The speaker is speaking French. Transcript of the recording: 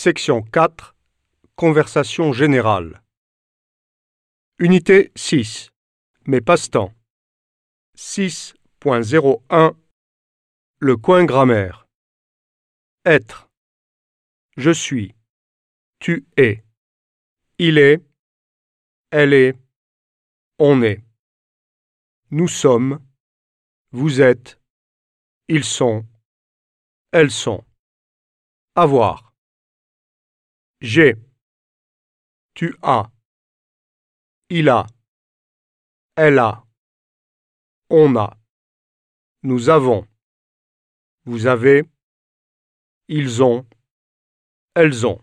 Section 4 Conversation générale. Unité 6 Mes passe-temps. 6.01 Le coin grammaire. Être. Je suis. Tu es. Il est. Elle est. On est. Nous sommes. Vous êtes. Ils sont. Elles sont. Avoir J'ai Tu as Il a. Elle a. On a. Nous avons. Vous avez. Ils ont. Elles ont